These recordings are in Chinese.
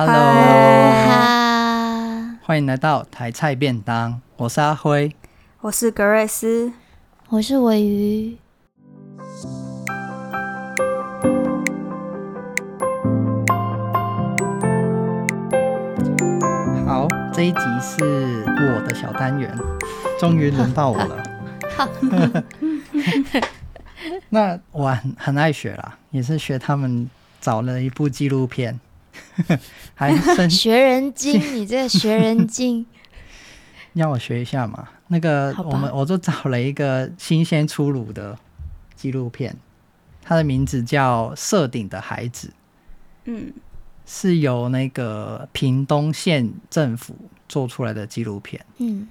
Hello，欢迎来到台菜便当。我是阿辉，我是格瑞斯，我是尾鱼。好，这一集是我的小单元，终于轮到我了。那我很很爱学啦，也是学他们找了一部纪录片。还生学人精，你这个学人精，让我学一下嘛。那个我们我就找了一个新鲜出炉的纪录片，它的名字叫《设顶的孩子》，嗯，是由那个屏东县政府做出来的纪录片，嗯，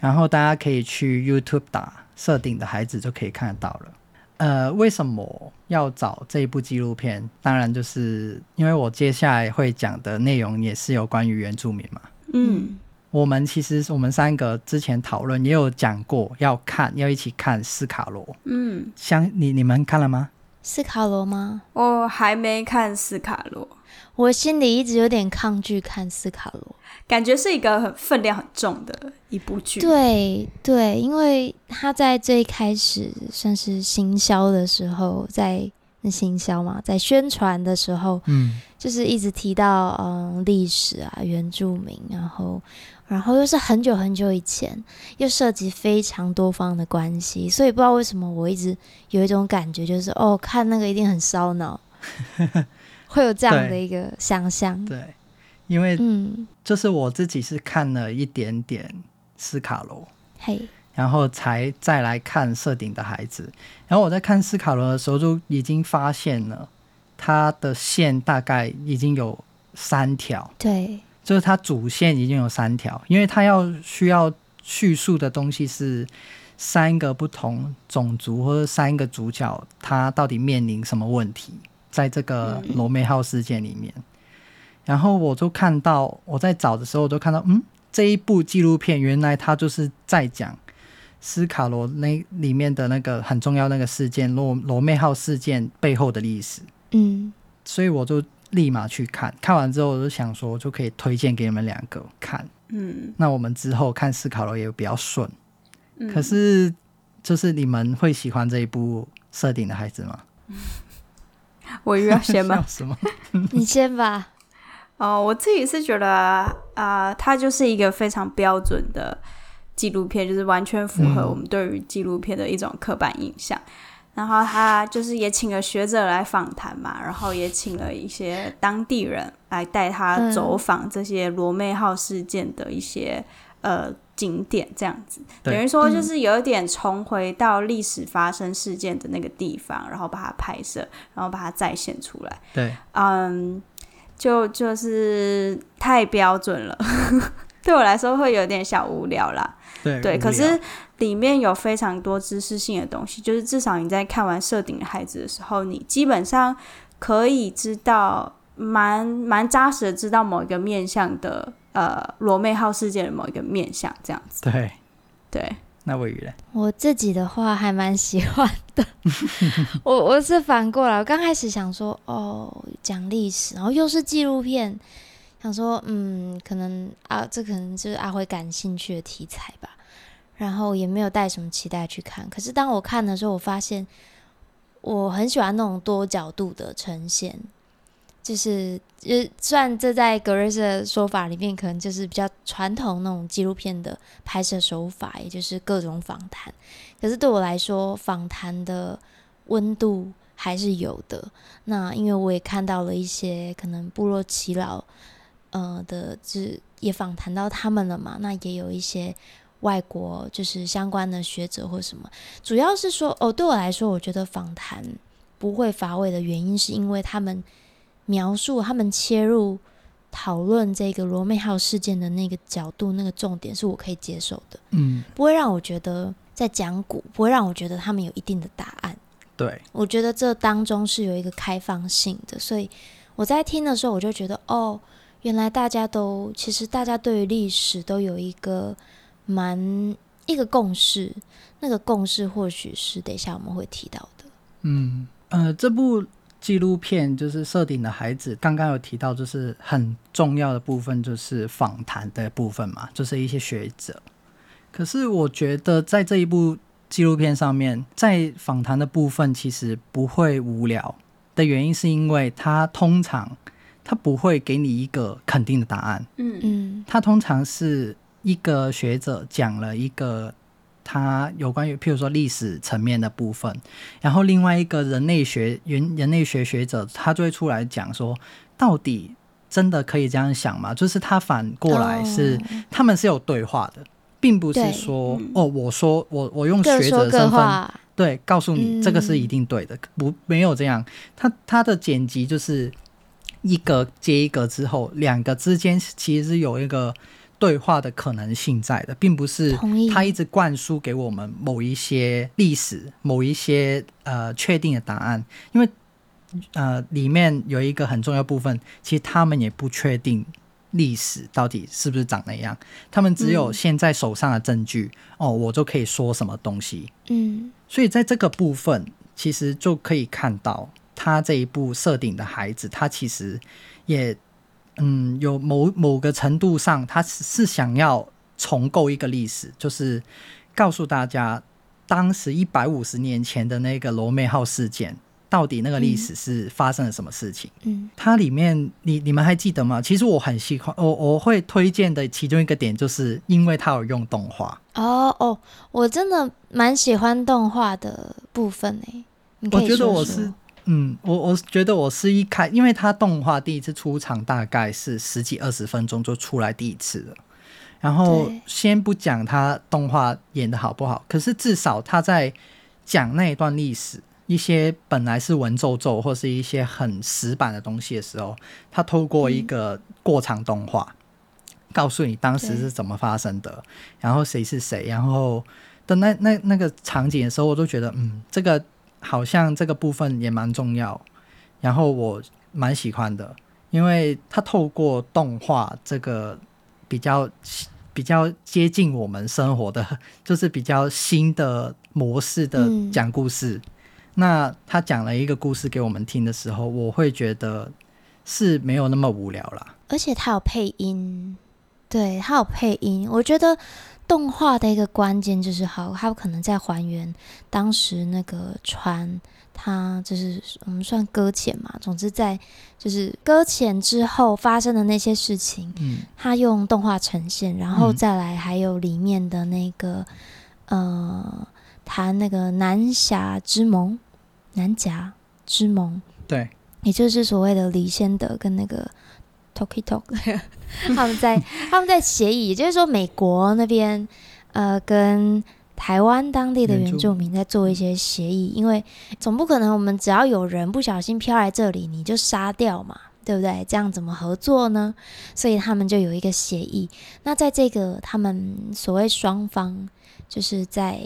然后大家可以去 YouTube 打《设顶的孩子》就可以看得到了。呃，为什么要找这一部纪录片？当然就是因为我接下来会讲的内容也是有关于原住民嘛。嗯，我们其实我们三个之前讨论也有讲过要看，要一起看斯卡罗。嗯，像你你们看了吗？斯卡罗吗？我还没看斯卡罗，我心里一直有点抗拒看斯卡罗。感觉是一个很分量很重的一部剧。对对，因为他在最开始算是行销的时候，在行销嘛，在宣传的时候，嗯，就是一直提到嗯历史啊、原住民，然后然后又是很久很久以前，又涉及非常多方的关系，所以不知道为什么我一直有一种感觉，就是哦，看那个一定很烧脑，会有这样的一个想象。对。对因为，嗯，就是我自己是看了一点点斯卡罗，嘿，然后才再来看《设顶的孩子》。然后我在看斯卡罗的时候，就已经发现了他的线大概已经有三条，对，就是他主线已经有三条，因为他要需要叙述的东西是三个不同种族或者三个主角，他到底面临什么问题，在这个罗梅号事件里面。嗯然后我就看到，我在找的时候，我就看到，嗯，这一部纪录片原来它就是在讲斯卡罗那里面的那个很重要那个事件——罗罗妹号事件背后的历史。嗯，所以我就立马去看，看完之后我就想说，就可以推荐给你们两个看。嗯，那我们之后看斯卡罗也比较顺。嗯，可是就是你们会喜欢这一部《设定的孩子》吗？我又要先吗？什么？你先吧。哦，我自己是觉得啊，呃，它就是一个非常标准的纪录片，就是完全符合我们对于纪录片的一种刻板印象。嗯。然后他就是也请了学者来访谈嘛，然后也请了一些当地人来带他走访这些罗妹号事件的一些呃景点，这样子等于说就是有一点重回到历史发生事件的那个地方，然后把它拍摄，然后把它再现出来。对，嗯。就就是太标准了，对我来说会有点小无聊啦。对，对，可是里面有非常多知识性的东西，就是至少你在看完《设定的孩子》的时候，你基本上可以知道蛮蛮扎实的知道某一个面向的呃罗妹号事件的某一个面向这样子。对，对。那鮪鱼呢？我自己的话还蛮喜欢的。我我是反过来，我刚开始想说，哦，讲历史，然后又是纪录片，想说，嗯，可能啊，这可能就是阿辉感兴趣的题材吧。然后也没有带什么期待去看。可是当我看的时候，我发现我很喜欢那种多角度的呈现。就是，呃，虽然这在格瑞斯的说法里面，可能就是比较传统那种纪录片的拍摄手法，也就是各种访谈。可是对我来说，访谈的温度还是有的。那因为我也看到了一些可能部落耆老，呃的，就是也访谈到他们了嘛。那也有一些外国就是相关的学者或什么。主要是说，哦，对我来说，我觉得访谈不会乏味的原因，是因为他们。描述他们切入讨论这个罗妹号事件的那个角度，那个重点是我可以接受的，嗯，不会让我觉得在讲古，不会让我觉得他们有一定的答案。对，我觉得这当中是有一个开放性的，所以我在听的时候，我就觉得哦，原来大家都其实大家对于历史都有一个蛮一个共识，那个共识或许是等一下我们会提到的。嗯呃，这部。纪录片就是设定的孩子，刚刚有提到，就是很重要的部分就是访谈的部分嘛，就是一些学者。可是我觉得在这一部纪录片上面，在访谈的部分其实不会无聊的原因，是因为他通常他不会给你一个肯定的答案。嗯嗯，他通常是一个学者讲了一个。他有关于，譬如说历史层面的部分，然后另外一个人类学人人类学学者，他就会出来讲说，到底真的可以这样想吗？就是他反过来是，哦、他们是有对话的，并不是说哦，我说我我用学者的身份对告诉你这个是一定对的，嗯、不没有这样。他他的剪辑就是一个接一个之后，两个之间其实是有一个。对话的可能性在的，并不是他一直灌输给我们某一些历史、某一些呃确定的答案，因为呃里面有一个很重要部分，其实他们也不确定历史到底是不是长那样，他们只有现在手上的证据，嗯、哦，我就可以说什么东西，嗯，所以在这个部分，其实就可以看到他这一部设定的孩子，他其实也。嗯，有某某个程度上，他是想要重构一个历史，就是告诉大家，当时一百五十年前的那个罗妹号事件，到底那个历史是发生了什么事情？嗯，它里面你你们还记得吗？其实我很喜欢，我我会推荐的其中一个点，就是因为它有用动画。哦哦，我真的蛮喜欢动画的部分诶，你可以说说。我觉得我是。嗯，我我觉得我是一开，因为他动画第一次出场大概是十几二十分钟就出来第一次了。然后先不讲他动画演的好不好，可是至少他在讲那一段历史，一些本来是文绉绉或是一些很死板的东西的时候，他透过一个过场动画，告诉你当时是怎么发生的，然后谁是谁，然后的那那那个场景的时候，我都觉得嗯，这个。好像这个部分也蛮重要，然后我蛮喜欢的，因为它透过动画这个比较比较接近我们生活的，就是比较新的模式的讲故事。那他讲了一个故事给我们听的时候，我会觉得是没有那么无聊啦。而且他有配音，对，他有配音，我觉得。动画的一个关键就是好，它可能在还原当时那个船，它就是我们算搁浅嘛。总之，在就是搁浅之后发生的那些事情，嗯，它用动画呈现，然后再来还有里面的那个，嗯、呃，谈那个南侠之盟，南侠之盟，对，也就是所谓的李先德跟那个。Toki Tok，他们在他们在协议，也就是说，美国那边呃跟台湾当地的原住民在做一些协议，因为总不可能我们只要有人不小心飘来这里，你就杀掉嘛，对不对？这样怎么合作呢？所以他们就有一个协议。那在这个他们所谓双方就是在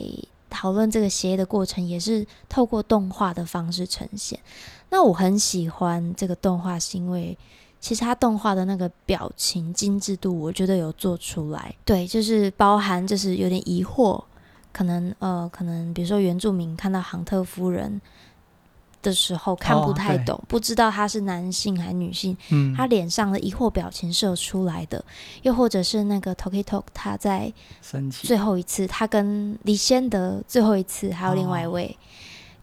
讨论这个协议的过程，也是透过动画的方式呈现。那我很喜欢这个动画，是因为。其实他动画的那个表情精致度，我觉得有做出来。对，就是包含就是有点疑惑，可能呃，可能比如说原住民看到杭特夫人的时候看不太懂，哦、不知道他是男性还是女性，嗯，他脸上的疑惑表情是有出来的。又或者是那个 Toki Tok 他在最后一次，他跟李先德最后一次，还有另外一位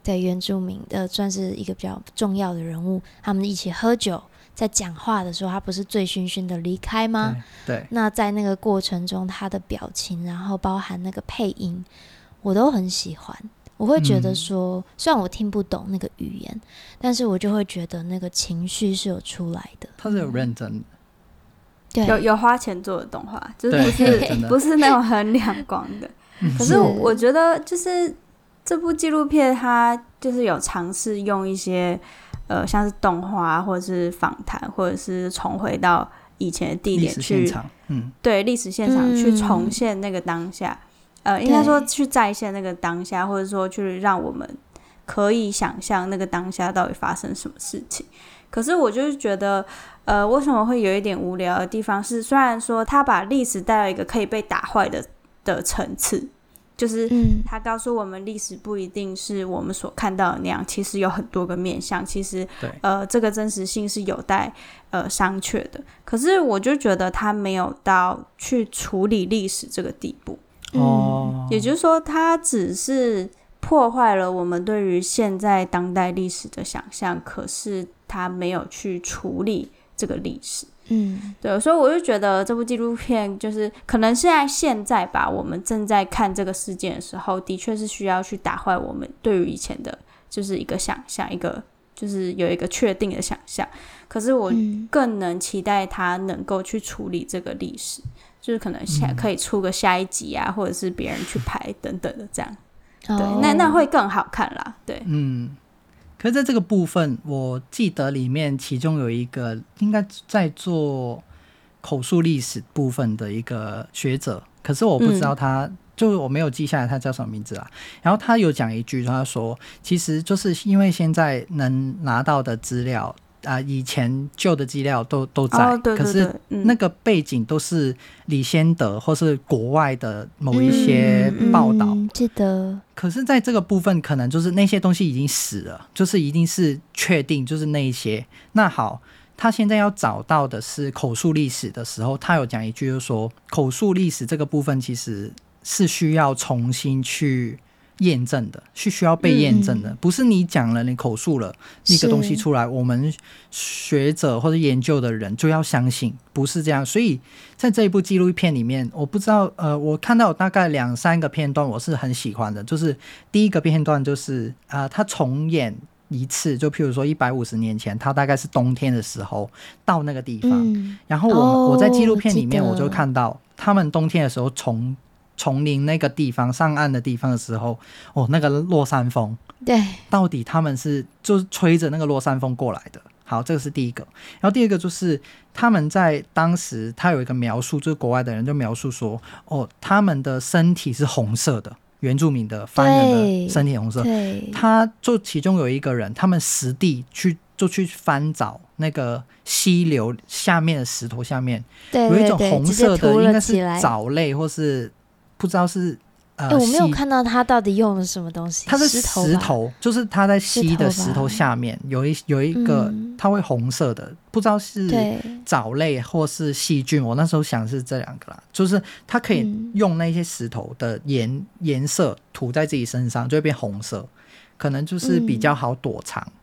的原住民的，哦、算是一个比较重要的人物，他们一起喝酒。在讲话的时候，他不是醉醺醺的离开吗？对。对，那在那个过程中，他的表情，然后包含那个配音，我都很喜欢。我会觉得说，嗯、虽然我听不懂那个语言，但是我就会觉得那个情绪是有出来的。他是有认真的，对，有有花钱做的动画，就是不是不是那种很两光的。可是我觉得，就是这部纪录片，它就是有尝试用一些。呃，像是动画，或者是访谈，或者是重回到以前的地点去，嗯，对，历史现场去重现那个当下，嗯、呃，应该说去再现那个当下，或者说去让我们可以想象那个当下到底发生什么事情。可是我就是觉得，呃，为什么会有一点无聊的地方是，虽然说他把历史带到一个可以被打坏的的层次，就是他告诉我们，历史不一定是我们所看到的那样，其实有很多个面向，其实呃，这个真实性是有待呃商榷的。可是我就觉得他没有到去处理历史这个地步，哦、嗯，也就是说，他只是破坏了我们对于现在当代历史的想象，可是他没有去处理这个历史。嗯，对，所以我就觉得这部纪录片就是可能现在现在吧，我们正在看这个事件的时候，的确是需要去打坏我们对于以前的，就是一个想象，一个就是有一个确定的想象。可是我更能期待他能够去处理这个历史，嗯、就是可能下可以出个下一集啊，或者是别人去拍等等的这样。对，哦、那那会更好看啦。对，嗯。可是在这个部分，我记得里面其中有一个应该在做口述历史部分的一个学者，可是我不知道他，嗯、就我没有记下来他叫什么名字啊。然后他有讲一句，他说，其实就是因为现在能拿到的资料。啊，以前旧的资料都都在，哦、对对对，可是那个背景都是李先德或是国外的某一些报道。嗯嗯、记得。可是，在这个部分，可能就是那些东西已经死了，就是一定是确定就是那一些。那好，他现在要找到的是口述历史的时候，他有讲一句，就是说口述历史这个部分其实是需要重新去。验证的是需要被验证的，嗯、不是你讲了，你口述了一个东西出来，我们学者或者研究的人就要相信，不是。这样。所以在这一部纪录片里面，我不知道，呃，我看到大概两三个片段，我是。很喜欢的。就是。第一个片段就是。啊、呃，他重演一次，就譬如说一百五十年前，他大概是。冬天的时候到那个地方，嗯、然后我、哦、我在纪录片里面我就看到他们冬天的时候从。丛林那个地方上岸的地方的时候，哦，那个落山风，对，到底他们是就是吹着那个落山风过来的。好，这个是第一个。然后第二个就是他们在当时，他有一个描述，就是国外的人就描述说，哦，他们的身体是红色的，原住民的番人的身体红色。对，他就其中有一个人，他们实地去就去翻找那个溪流下面的石头下面，对有一种红色的，应该是藻类或是。不知道是呃、欸，我没有看到他到底用了什么东西。它是石头，石头就是它在吸的石头下面有一有一个，它会红色的，嗯、不知道是藻类或是细菌。我那时候想是这两个啦，就是它可以用那些石头的颜颜色涂在自己身上，就会变红色，可能就是比较好躲藏。嗯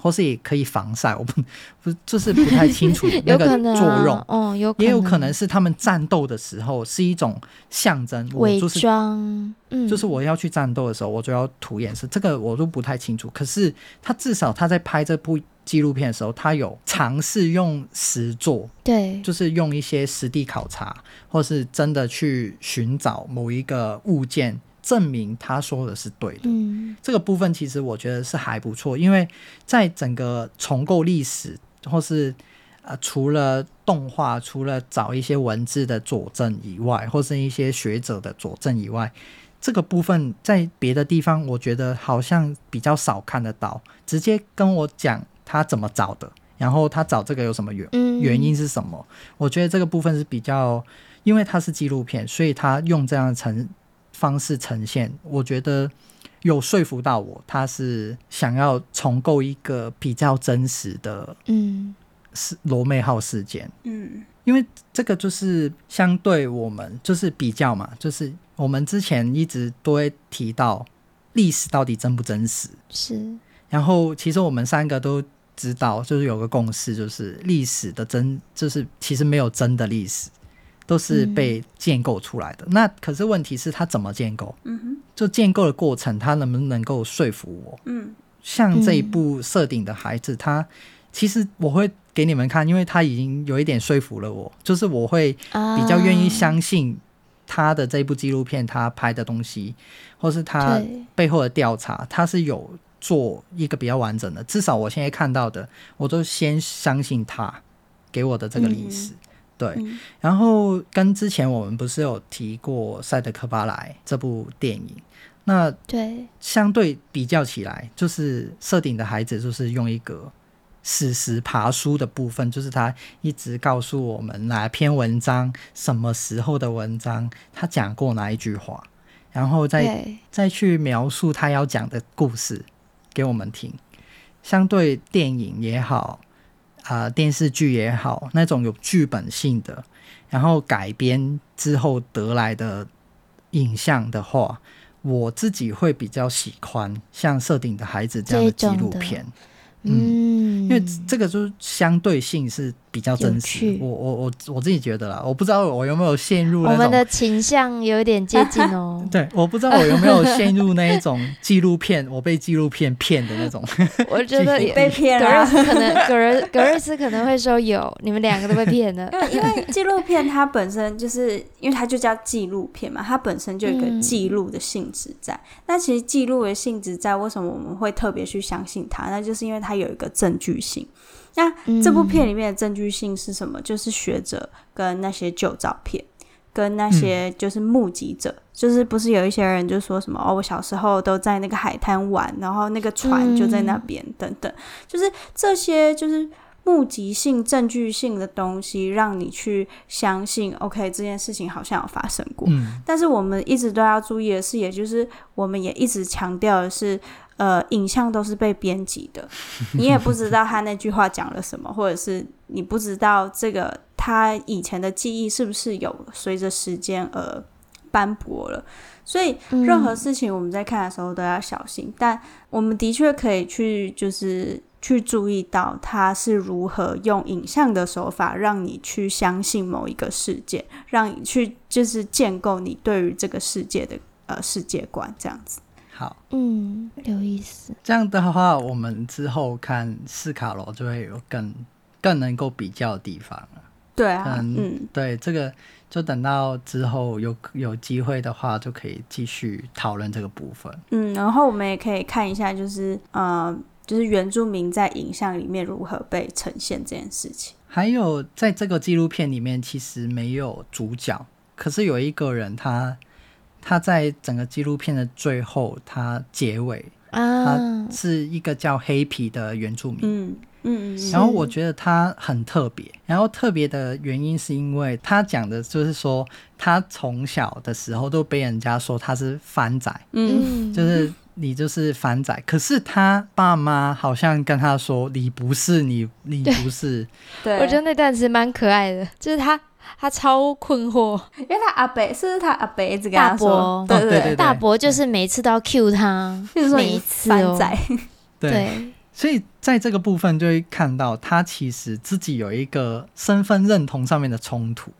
或是也可以防晒，我不不就是不太清楚 那个作用，哦，有也有可能是他们战斗的时候是一种象征，伪装，嗯，就是我要去战斗的时候，我就要涂颜色，这个我都不太清楚。可是他至少他在拍这部纪录片的时候，他有尝试用实作，对，就是用一些实地考察，或是真的去寻找某一个物件。证明他说的是对的，嗯，这个部分其实我觉得是还不错，因为在整个重构历史，或是呃，除了动画，除了找一些文字的佐证以外，或是一些学者的佐证以外，这个部分在别的地方，我觉得好像比较少看得到。直接跟我讲他怎么找的，然后他找这个有什么原原因是什么？我觉得这个部分是比较，因为它是纪录片，所以他用这样的成。方式呈现，我觉得有说服到我。他是想要重构一个比较真实的，嗯，是罗妹号事件，嗯，因为这个就是相对我们就是比较嘛，就是我们之前一直都会提到历史到底真不真实，是。然后其实我们三个都知道，就是有个共识，就是历史的真，就是其实没有真的历史。都是被建构出来的。嗯、那可是问题是，他怎么建构？嗯哼，就建构的过程，他能不能够说服我？嗯，像这一部设定的孩子，他其实我会给你们看，因为他已经有一点说服了我，就是我会比较愿意相信他的这部纪录片，他拍的东西，或是他背后的调查，他是有做一个比较完整的。至少我现在看到的，我都先相信他给我的这个历史。嗯对，然后跟之前我们不是有提过《赛德克巴莱》这部电影，那对。相对比较起来，就是设定的孩子就是用一个史实爬书的部分，就是他一直告诉我们哪篇文章、什么时候的文章，他讲过哪一句话，然后再再去描述他要讲的故事给我们听。相对电影也好，啊、呃，电视剧也好，那种有剧本性的，然后改编之后得来的影像的话，我自己会比较喜欢像《设定的孩子》这样的纪录片。嗯，因为这个就是相对性是比较真实。我我我我自己觉得啦，我不知道我有没有陷入。我们的倾向有点接近哦。对，我不知道我有没有陷入那一种纪录片，我被纪录片骗的那种。我觉得你被骗了。格瑞斯可能格瑞格瑞斯可能会说有，你们两个都被骗了。因为纪录片它本身就是因为它就叫纪录片嘛，它本身就有一个记录的性质在。嗯、那其实记录的性质在，为什么我们会特别去相信它？那就是因为它有一个证据性。那这部片里面的证据性是什么？嗯、就是学者跟那些旧照片，跟那些就是目击者，嗯、就是不是有一些人就说什么哦，我小时候都在那个海滩玩，然后那个船就在那边，嗯、等等，就是这些就是目击性、证据性的东西，让你去相信，OK，这件事情好像有发生过。嗯、但是我们一直都要注意的是，也就是我们也一直强调的是。呃，影像都是被编辑的，你也不知道他那句话讲了什么，或者是你不知道这个他以前的记忆是不是有随着时间而斑驳了。所以任何事情我们在看的时候都要小心，但我们的确可以去就是去注意到他是如何用影像的手法让你去相信某一个事件，让你去就是建构你对于这个世界的呃世界观这样子。好，嗯，有意思。这样的话，我们之后看斯卡罗就会有更更能够比较的地方了。对啊，嗯，对，这个就等到之后有有机会的话，就可以继续讨论这个部分。嗯，然后我们也可以看一下，就是呃，就是原住民在影像里面如何被呈现这件事情。还有，在这个纪录片里面，其实没有主角，可是有一个人他。他在整个纪录片的最后，他结尾，啊、他是一个叫黑皮的原住民，嗯嗯，嗯然后我觉得他很特别，然后特别的原因是因为他讲的就是说，他从小的时候都被人家说他是番仔，嗯，就是你就是番仔，可是他爸妈好像跟他说你不是，你你不是，对，我觉得那段子蛮可爱的，就是他。他超困惑，因为他阿伯是不是他阿伯一直跟他说，大伯。对对对，大伯就是每次都要 cue 他，就是每一次。哦，对，对。所以在这个部分就会看到他其实自己有一个身份认同上面的冲突，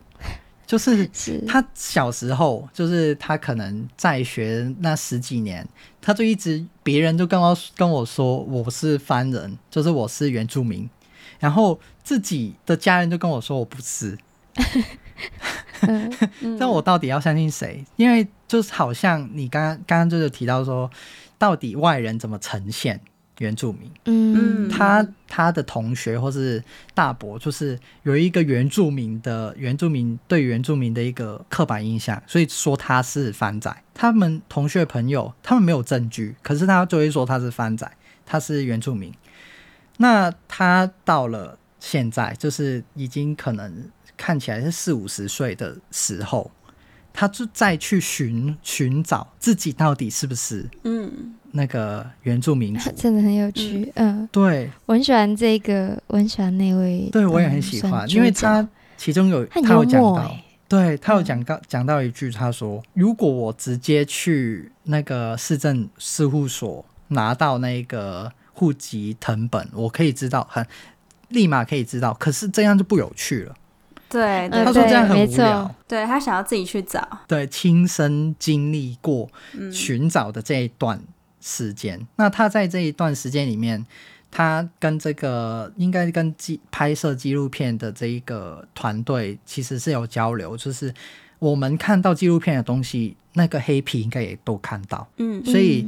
就是。他小时候，就是他可能在学那十几年，他就一直别人就跟我跟我说我是番人，就是我是原住民，然后自己的家人就跟我说我不是。但我到底要相信谁？因为就是好像你刚刚刚刚就是提到说，到底外人怎么呈现原住民？嗯，他他的同学或是大伯，就是有一个原住民的原住民对原住民的一个刻板印象，所以说他是番仔。他们同学朋友他们没有证据，可是他就会说他是番仔，他是原住民。那他到了现在，就是已经可能。看起来是四五十岁的时候，他就再去寻寻找自己到底是不是嗯那个原住民族，真的很有趣嗯，嗯。对，我很喜欢这个，我很喜欢那位，对我也很喜欢，因为他其中有他有讲到，对他有讲到讲到一句，他说如果我直接去那个市政事务所拿到那个户籍成本，我可以知道很立马可以知道，可是这样就不有趣了。对，对，他说这样很无聊。对，他想要自己去找，对，亲身经历过寻找的这一段时间。嗯、那他在这一段时间里面，他跟这个应该跟纪拍摄纪录片的这一个团队其实是有交流，就是我们看到纪录片的东西，那个黑皮应该也都看到。嗯，所以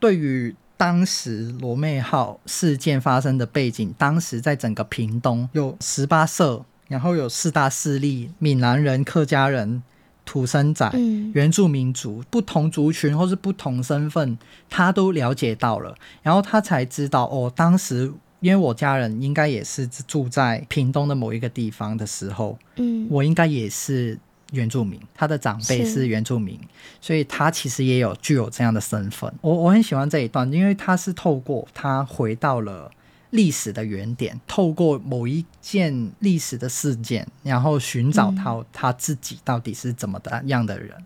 对于当时罗妹号事件发生的背景，当时在整个屏东有十八社。然后有四大势力：闽南人、客家人、土生仔、原住民族，不同族群或是不同身份，他都了解到了。然后他才知道，哦，当时因为我家人应该也是住在屏东的某一个地方的时候，嗯，我应该也是原住民，他的长辈是原住民，所以他其实也有具有这样的身份。我我很喜欢这一段，因为他是透过他回到了历史的原点，透过某一件历史的事件，然后寻找到他自己到底是怎么的样的人。嗯、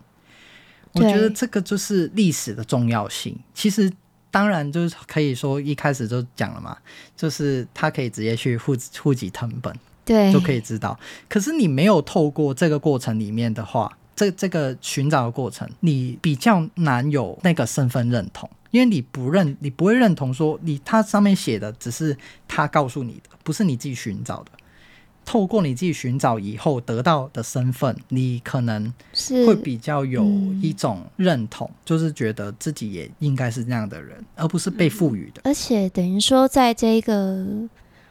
我觉得这个就是历史的重要性。其实当然就是可以说一开始就讲了嘛，就是他可以直接去户户籍成本。对，就可以知道。可是你没有透过这个过程里面的话，这这个寻找的过程，你比较难有那个身份认同，因为你不认，你不会认同说你他上面写的只是他告诉你的，不是你自己寻找的。透过你自己寻找以后得到的身份，你可能会比较有一种认同，嗯、就是觉得自己也应该是那样的人，而不是被赋予的。而且等于说，在这个。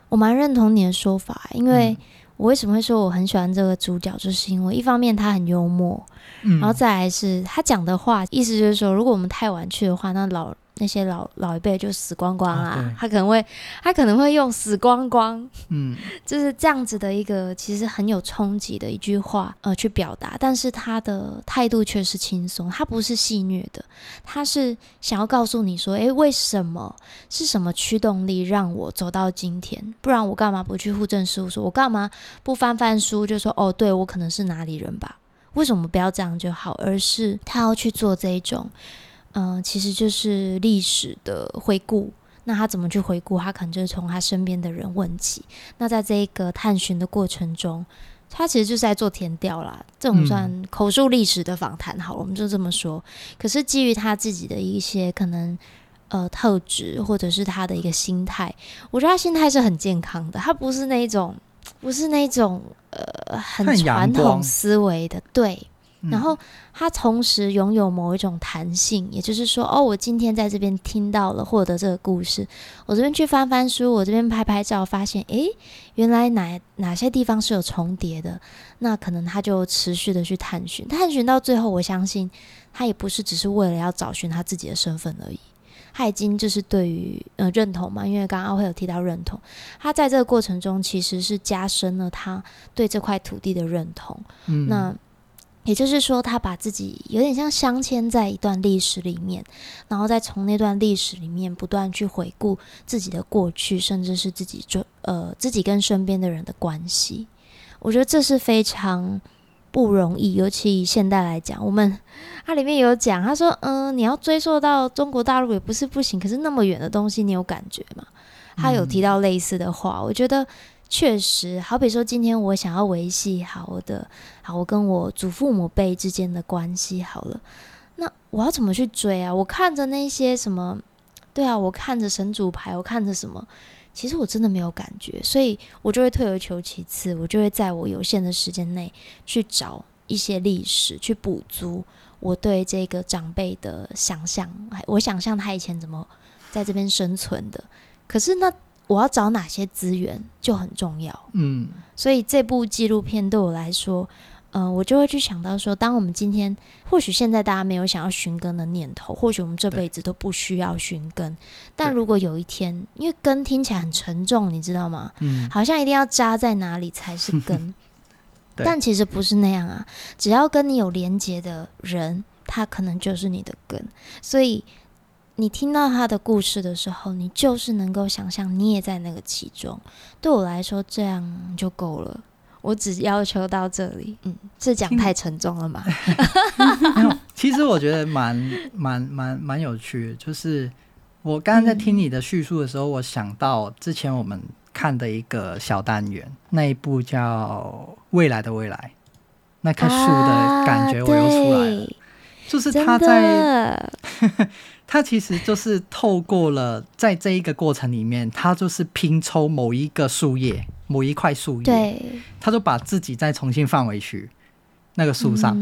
我蛮认同你的说法，因为我为什么会说我很喜欢这个主角，就是因为一方面他很幽默，嗯，然后再来是他讲的话，意思就是说，如果我们太晚去的话，那老。那些老老一辈就死光光啊，啊他可能会他可能会用死光光，嗯，就是这样子的一个其实很有冲击的一句话呃去表达，但是他的态度却是轻松，他不是戏谑的，他是想要告诉你说，诶，为什么是什么驱动力让我走到今天？不然我干嘛不去户政事务所？我干嘛不翻翻书就说哦，对我可能是哪里人吧？为什么不要这样就好？而是他要去做这一种。嗯、呃，其实就是历史的回顾。那他怎么去回顾？他可能就是从他身边的人问起。那在这一个探寻的过程中，他其实就是在做填调啦。这种算口述历史的访谈，好了，我们就这么说。可是基于他自己的一些可能呃特质，或者是他的一个心态，我觉得他心态是很健康的。他不是那种，不是那种呃很传统思维的，对。然后他同时拥有某一种弹性，也就是说，哦，我今天在这边听到了，获得这个故事，我这边去翻翻书，我这边拍拍照，发现，诶，原来哪哪些地方是有重叠的，那可能他就持续的去探寻，探寻到最后，我相信他也不是只是为了要找寻他自己的身份而已，他已经就是对于呃认同嘛，因为刚刚会有提到认同，他在这个过程中其实是加深了他对这块土地的认同，嗯，那。也就是说，他把自己有点像镶嵌在一段历史里面，然后再从那段历史里面不断去回顾自己的过去，甚至是自己就呃自己跟身边的人的关系。我觉得这是非常不容易，尤其以现代来讲，我们 它里面有讲，他说，嗯、呃，你要追溯到中国大陆也不是不行，可是那么远的东西，你有感觉吗？他有提到类似的话，我觉得。确实，好比说，今天我想要维系好我的，好我跟我祖父母辈之间的关系好了，那我要怎么去追啊？我看着那些什么，对啊，我看着神主牌，我看着什么，其实我真的没有感觉，所以我就会退而求其次，我就会在我有限的时间内去找一些历史，去补足我对这个长辈的想象，我想象他以前怎么在这边生存的，可是那。我要找哪些资源就很重要，嗯，所以这部纪录片对我来说，嗯、呃，我就会去想到说，当我们今天或许现在大家没有想要寻根的念头，或许我们这辈子都不需要寻根，但如果有一天，因为根听起来很沉重，你知道吗？嗯，好像一定要扎在哪里才是根，但其实不是那样啊，只要跟你有连结的人，他可能就是你的根，所以。你听到他的故事的时候，你就是能够想象你也在那个其中。对我来说，这样就够了。我只要求到这里。嗯，这讲太沉重了嘛？没有，其实我觉得蛮蛮蛮蛮有趣的。就是我刚刚在听你的叙述的时候，嗯，我想到之前我们看的一个小单元，那一部叫《未来的未来》，那棵树的感觉我又出来了。啊，就是他在。他其实就是透过了在这一个过程里面，他就是拼凑某一个树叶，某一块树叶，对，他就把自己再重新放回去那个树上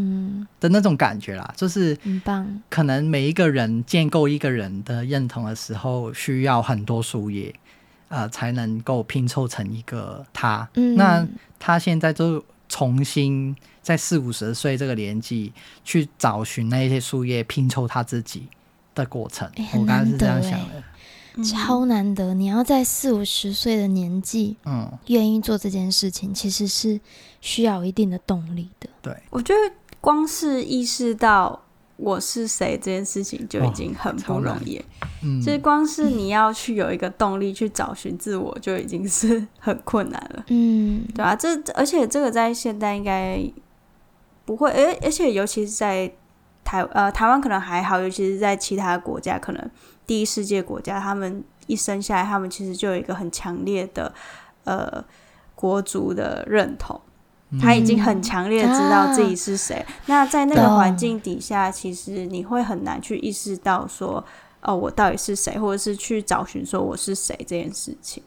的那种感觉啦，嗯、就是很棒。可能每一个人建构一个人的认同的时候，需要很多树叶，呃，才能够拼凑成一个他。嗯、那他现在就重新在四五十岁这个年纪去找寻那些树叶，拼凑他自己。的过程，欸、我刚刚是这样想的。超难得。你要在四五十岁的年纪，嗯，愿意做这件事情，其实是需要一定的动力的。对，我觉得光是意识到我是谁这件事情就已经很不容易。嗯，就是光是你要去有一个动力去找寻自我，就已经是 很困难了。嗯，对啊，这而且这个在现代应该不会，而而且尤其是在。台呃，台湾可能还好，尤其是在其他国家，可能第一世界国家，他们一生下来，他们其实就有一个很强烈的呃国族的认同，他已经很强烈知道自己是谁。嗯啊、那在那个环境底下，其实你会很难去意识到说，哦，我到底是谁，或者是去找寻说我是谁这件事情。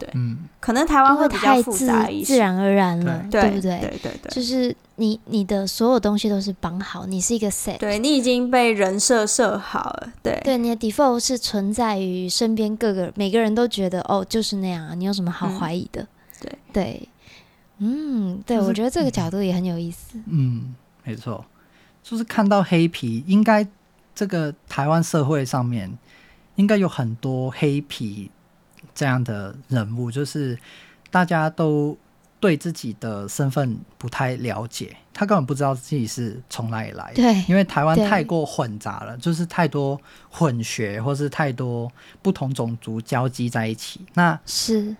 对，嗯，可能台湾会比较复杂一些，自然而然了，对，对不对？对对对，就是你你的所有东西都是绑好，你是一个 set，对，你已经被人设设好了，对。对，你的 default 是存在于身边各个每个人都觉得哦就是那样啊，你有什么好怀疑的？嗯、对。对，嗯，对，我觉得这个角度也很有意思。嗯，没错，就是看到黑皮，应该这个台湾社会上面应该有很多黑皮。这样的人物，就是大家都对自己的身份不太了解，他根本不知道自己是从哪里来。对，因为台湾太过混杂了，就是太多混血，或是太多不同种族交集在一起。那是，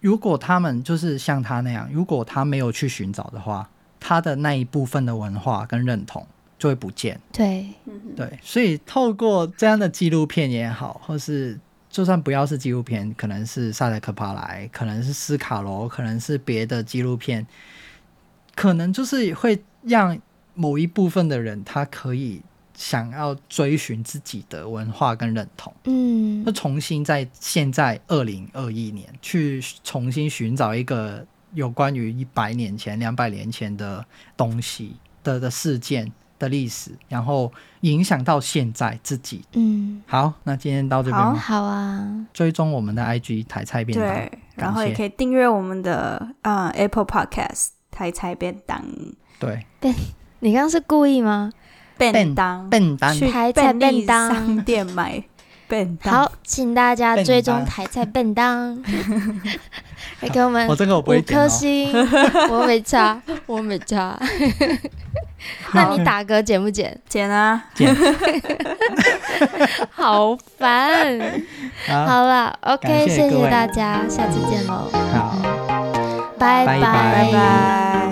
如果他们就是像他那样，如果他没有去寻找的话，他的那一部分的文化跟认同就会不见。对，对，所以透过这样的纪录片也好，或是。就算不要是纪录片，可能是萨德克帕莱，可能是斯卡罗，可能是别的纪录片，可能就是会让某一部分的人，他可以想要追寻自己的文化跟认同，嗯，就重新在现在二零二一年去重新寻找一个有关于一百年前、两百年前的东西的的事件。的历史，然后影响到现在自己。嗯，好，那今天到这边好，好啊。追踪我们的 IG 台菜便当，对，然后也可以订阅我们的啊、uh, Apple Podcast 台菜便当。对，你刚刚是故意吗？便当，便当，去台菜便当商店买便当。好，请大家追踪台菜笨当。来给我们五颗星，我没差，我没差。那你打嗝剪不剪？剪啊，剪。好烦。好了，OK，谢谢大家，下次见喽。好，拜拜拜拜。